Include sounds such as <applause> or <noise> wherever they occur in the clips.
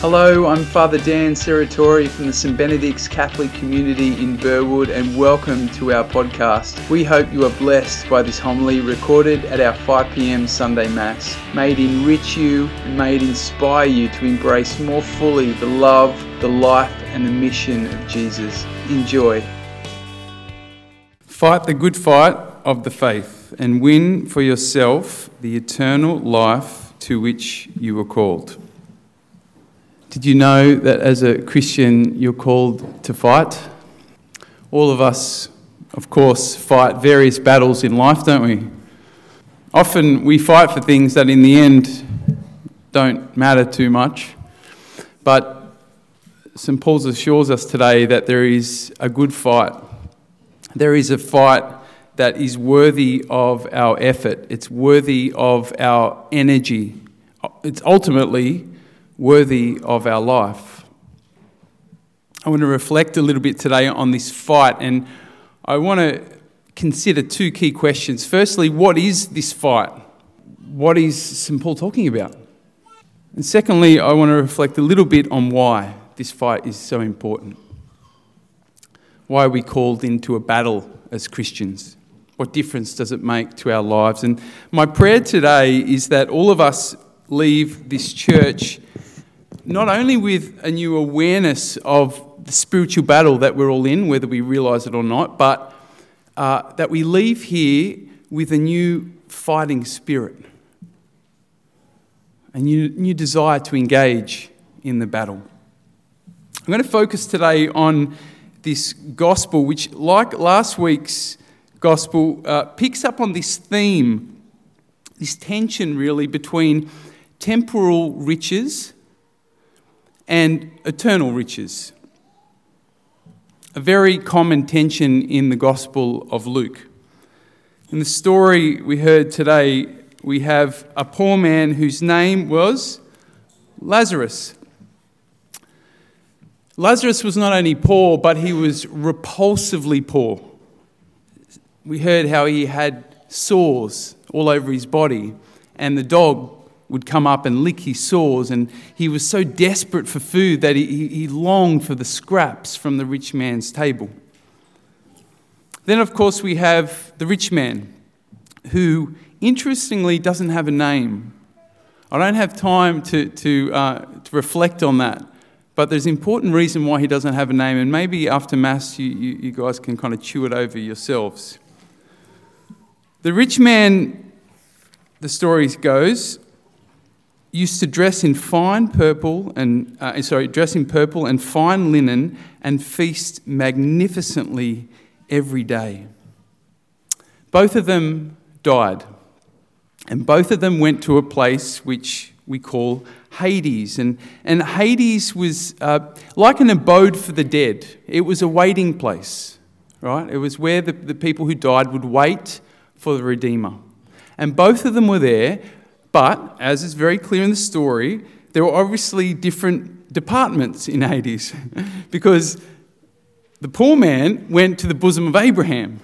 Hello, I'm Father Dan Serratori from the St. Benedict's Catholic community in Burwood, and welcome to our podcast. We hope you are blessed by this homily recorded at our 5 pm Sunday Mass. May it enrich you and may it inspire you to embrace more fully the love, the life, and the mission of Jesus. Enjoy. Fight the good fight of the faith and win for yourself the eternal life to which you were called. Did you know that as a Christian you're called to fight? All of us, of course, fight various battles in life, don't we? Often we fight for things that in the end don't matter too much. But St. Paul's assures us today that there is a good fight. There is a fight that is worthy of our effort, it's worthy of our energy. It's ultimately worthy of our life. I want to reflect a little bit today on this fight, and I want to consider two key questions. Firstly, what is this fight? What is St. Paul talking about? And secondly, I want to reflect a little bit on why this fight is so important. Why are we called into a battle as Christians? What difference does it make to our lives? And my prayer today is that all of us leave this church not only with a new awareness of the spiritual battle that we're all in, whether we realize it or not, but uh, that we leave here with a new fighting spirit, a new, new desire to engage in the battle. I'm going to focus today on this gospel, which, like last week's gospel, uh, picks up on this theme, this tension really between temporal riches and eternal riches. A very common tension in the Gospel of Luke. In the story we heard today, we have a poor man whose name was Lazarus. Lazarus was not only poor, but he was repulsively poor. We heard how he had sores all over his body, and the dog would come up and lick his sores, and he was so desperate for food that he, he longed for the scraps from the rich man's table. Then, of course, we have the rich man, who interestingly doesn't have a name. I don't have time to, to, uh, to reflect on that, but there's an important reason why he doesn't have a name, and maybe after Mass you, you, you guys can kind of chew it over yourselves. The rich man, the story goes, used to dress in fine purple and uh, sorry, dress in purple and fine linen and feast magnificently every day. Both of them died, and both of them went to a place which we call Hades. And, and Hades was uh, like an abode for the dead, it was a waiting place, right? It was where the, the people who died would wait for the Redeemer. And both of them were there but, as is very clear in the story, there were obviously different departments in Hades <laughs> because the poor man went to the bosom of Abraham.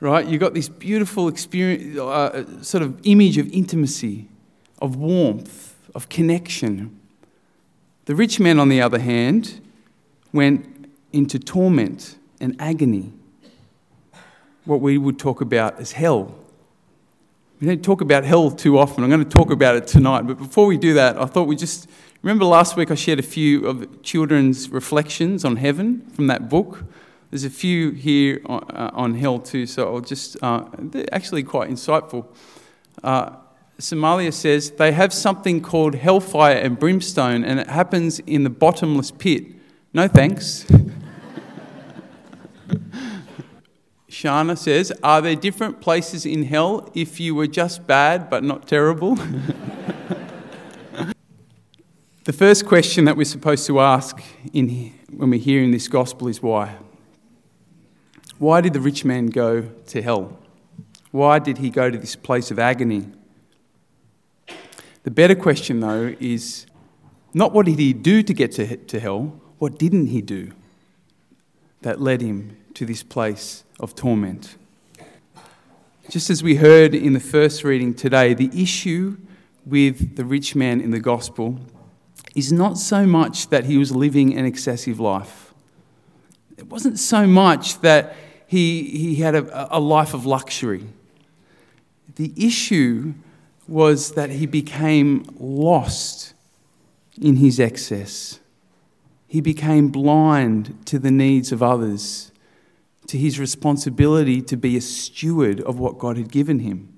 Right? You got this beautiful experience, uh, sort of image of intimacy, of warmth, of connection. The rich man, on the other hand, went into torment and agony, what we would talk about as hell. We don't talk about hell too often. I'm going to talk about it tonight. But before we do that, I thought we just remember last week I shared a few of children's reflections on heaven from that book. There's a few here on, uh, on hell too, so I'll just, uh, they're actually quite insightful. Uh, Somalia says they have something called hellfire and brimstone, and it happens in the bottomless pit. No thanks. Shana says, Are there different places in hell if you were just bad but not terrible? <laughs> the first question that we're supposed to ask in, when we're hearing this gospel is why? Why did the rich man go to hell? Why did he go to this place of agony? The better question, though, is not what did he do to get to, to hell, what didn't he do that led him to this place of torment. Just as we heard in the first reading today, the issue with the rich man in the gospel is not so much that he was living an excessive life. It wasn't so much that he, he had a, a life of luxury. The issue was that he became lost in his excess. He became blind to the needs of others, to his responsibility to be a steward of what God had given him.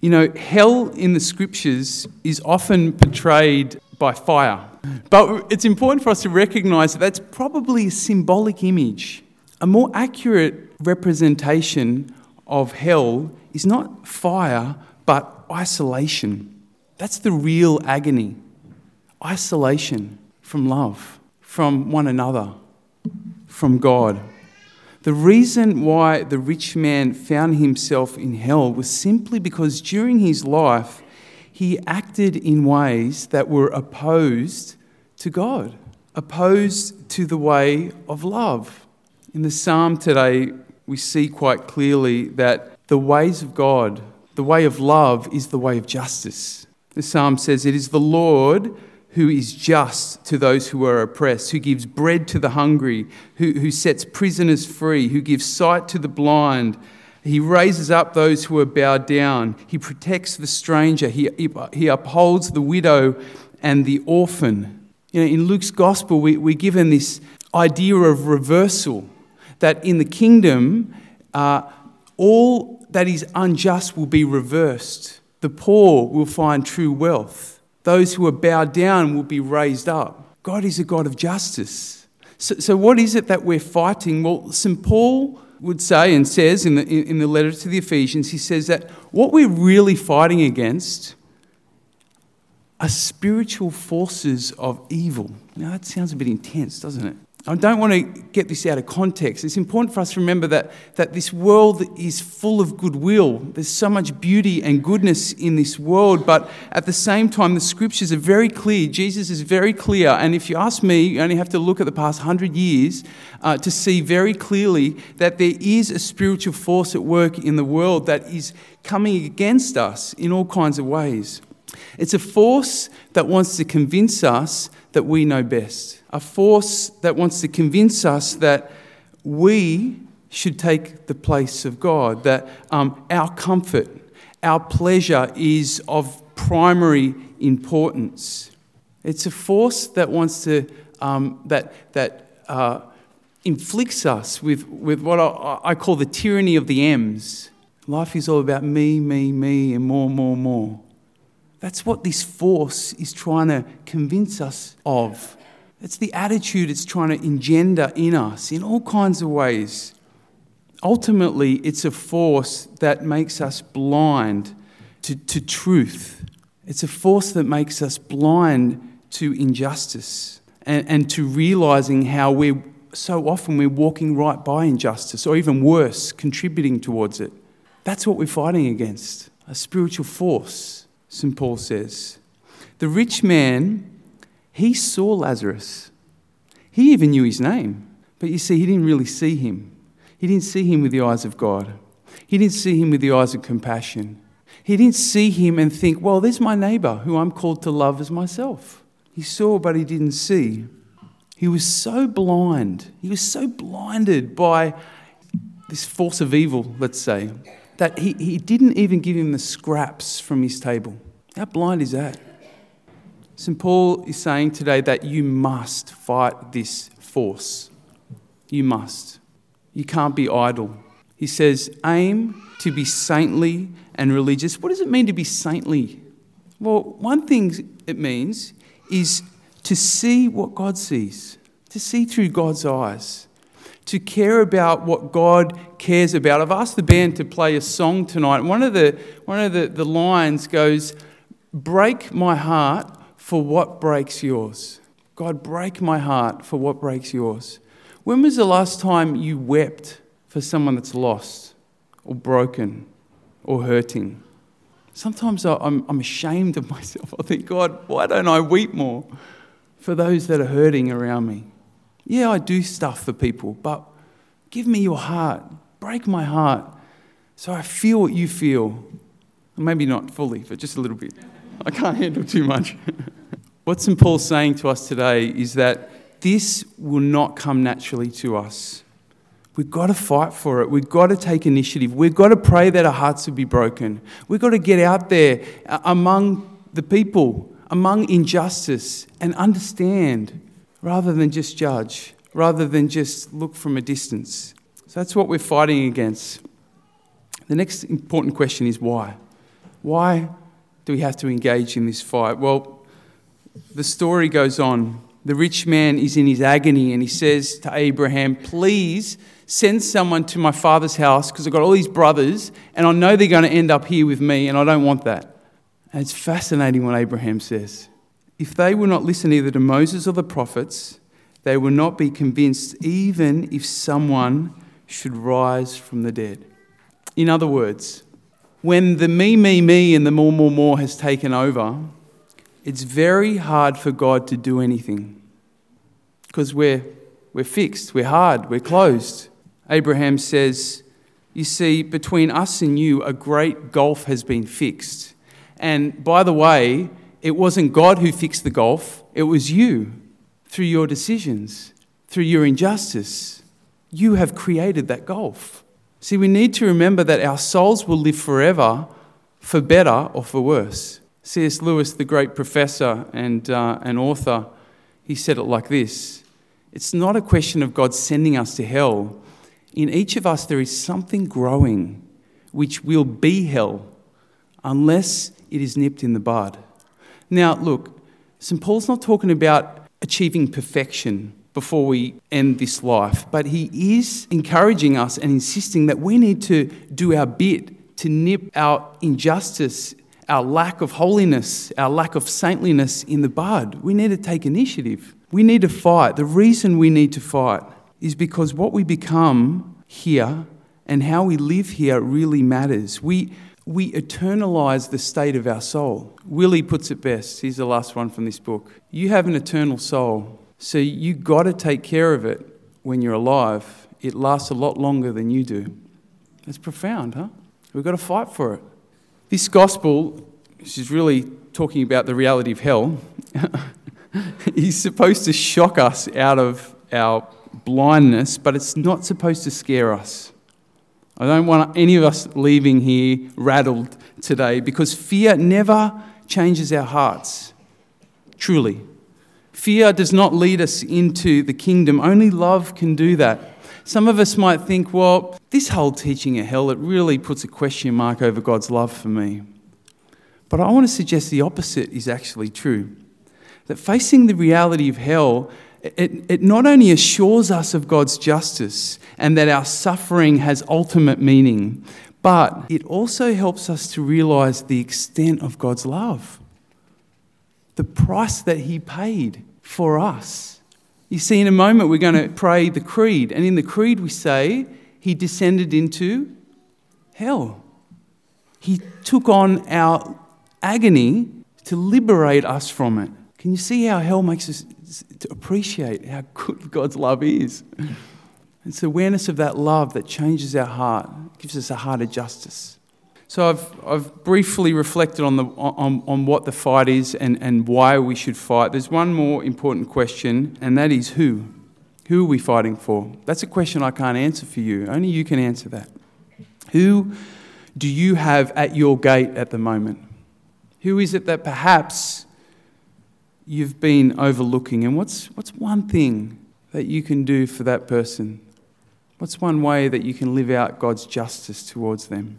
You know, hell in the scriptures is often portrayed by fire. But it's important for us to recognize that that's probably a symbolic image. A more accurate representation of hell is not fire, but isolation. That's the real agony isolation from love, from one another, from God. The reason why the rich man found himself in hell was simply because during his life he acted in ways that were opposed to God, opposed to the way of love. In the psalm today, we see quite clearly that the ways of God, the way of love, is the way of justice. The psalm says, It is the Lord who is just to those who are oppressed, who gives bread to the hungry, who, who sets prisoners free, who gives sight to the blind he raises up those who are bowed down. He protects the stranger. He, he upholds the widow and the orphan. You know, in Luke's gospel, we, we're given this idea of reversal that in the kingdom, uh, all that is unjust will be reversed. The poor will find true wealth. Those who are bowed down will be raised up. God is a God of justice. So, so what is it that we're fighting? Well, St. Paul would say and says in the, in the letter to the Ephesians, he says that what we're really fighting against are spiritual forces of evil. Now, that sounds a bit intense, doesn't it? I don't want to get this out of context. It's important for us to remember that, that this world is full of goodwill. There's so much beauty and goodness in this world, but at the same time, the scriptures are very clear. Jesus is very clear. And if you ask me, you only have to look at the past hundred years uh, to see very clearly that there is a spiritual force at work in the world that is coming against us in all kinds of ways. It's a force that wants to convince us that we know best a force that wants to convince us that we should take the place of God, that um, our comfort, our pleasure is of primary importance. It's a force that wants to, um, that, that uh, inflicts us with, with what I, I call the tyranny of the M's. Life is all about me, me, me, and more, more, more. That's what this force is trying to convince us of. It's the attitude it's trying to engender in us in all kinds of ways. Ultimately, it's a force that makes us blind to, to truth. It's a force that makes us blind to injustice and, and to realizing how we're so often we're walking right by injustice, or even worse, contributing towards it. That's what we're fighting against a spiritual force, St. Paul says. The rich man he saw Lazarus. He even knew his name. But you see, he didn't really see him. He didn't see him with the eyes of God. He didn't see him with the eyes of compassion. He didn't see him and think, well, there's my neighbor who I'm called to love as myself. He saw, but he didn't see. He was so blind. He was so blinded by this force of evil, let's say, that he, he didn't even give him the scraps from his table. How blind is that? St. Paul is saying today that you must fight this force. You must. You can't be idle. He says, aim to be saintly and religious. What does it mean to be saintly? Well, one thing it means is to see what God sees, to see through God's eyes, to care about what God cares about. I've asked the band to play a song tonight. One of the, one of the, the lines goes, Break my heart for what breaks yours. God, break my heart for what breaks yours. When was the last time you wept for someone that's lost or broken or hurting? Sometimes I'm, I'm ashamed of <laughs> myself. I think, God, why don't I weep more for those that are hurting around me? Yeah, I do stuff for people, but give me your heart. Break my heart so I feel what you feel. Maybe not fully, but just a little bit. I can't handle too much. <laughs> What St. Paul's saying to us today is that this will not come naturally to us. We've got to fight for it. We've got to take initiative. We've got to pray that our hearts will be broken. We've got to get out there among the people, among injustice, and understand rather than just judge, rather than just look from a distance. So that's what we're fighting against. The next important question is why? Why do we have to engage in this fight? Well, the story goes on. The rich man is in his agony and he says to Abraham, Please send someone to my father's house because I've got all these brothers and I know they're going to end up here with me and I don't want that. And it's fascinating what Abraham says. If they will not listen either to Moses or the prophets, they will not be convinced even if someone should rise from the dead. In other words, when the me, me, me and the more, more, more has taken over, it's very hard for God to do anything because we're, we're fixed, we're hard, we're closed. Abraham says, You see, between us and you, a great gulf has been fixed. And by the way, it wasn't God who fixed the gulf, it was you through your decisions, through your injustice. You have created that gulf. See, we need to remember that our souls will live forever for better or for worse. C.S. Lewis, the great professor and, uh, and author, he said it like this It's not a question of God sending us to hell. In each of us, there is something growing which will be hell unless it is nipped in the bud. Now, look, St. Paul's not talking about achieving perfection before we end this life, but he is encouraging us and insisting that we need to do our bit to nip our injustice, our lack of holiness, our lack of saintliness in the bud. We need to take initiative. We need to fight. The reason we need to fight is because what we become here and how we live here really matters. We, we eternalize the state of our soul. Willie puts it best. Here's the last one from this book. You have an eternal soul, so you got to take care of it when you're alive. It lasts a lot longer than you do. That's profound, huh? We've got to fight for it. This gospel, which is really talking about the reality of hell, <laughs> is supposed to shock us out of our blindness, but it's not supposed to scare us. I don't want any of us leaving here rattled today because fear never changes our hearts. Truly. Fear does not lead us into the kingdom. Only love can do that. Some of us might think, well, this whole teaching of hell, it really puts a question mark over God's love for me. But I want to suggest the opposite is actually true. That facing the reality of hell it, it not only assures us of God's justice and that our suffering has ultimate meaning, but it also helps us to realize the extent of God's love, the price that He paid for us. You see, in a moment, we're going to pray the creed, and in the creed, we say, He descended into hell. He took on our agony to liberate us from it. Can you see how hell makes us appreciate how good God's love is? It's awareness of that love that changes our heart, gives us a heart of justice. So I've, I've briefly reflected on, the, on, on what the fight is and, and why we should fight. There's one more important question, and that is who? Who are we fighting for? That's a question I can't answer for you. Only you can answer that. Who do you have at your gate at the moment? Who is it that perhaps you've been overlooking? And what's, what's one thing that you can do for that person? What's one way that you can live out God's justice towards them?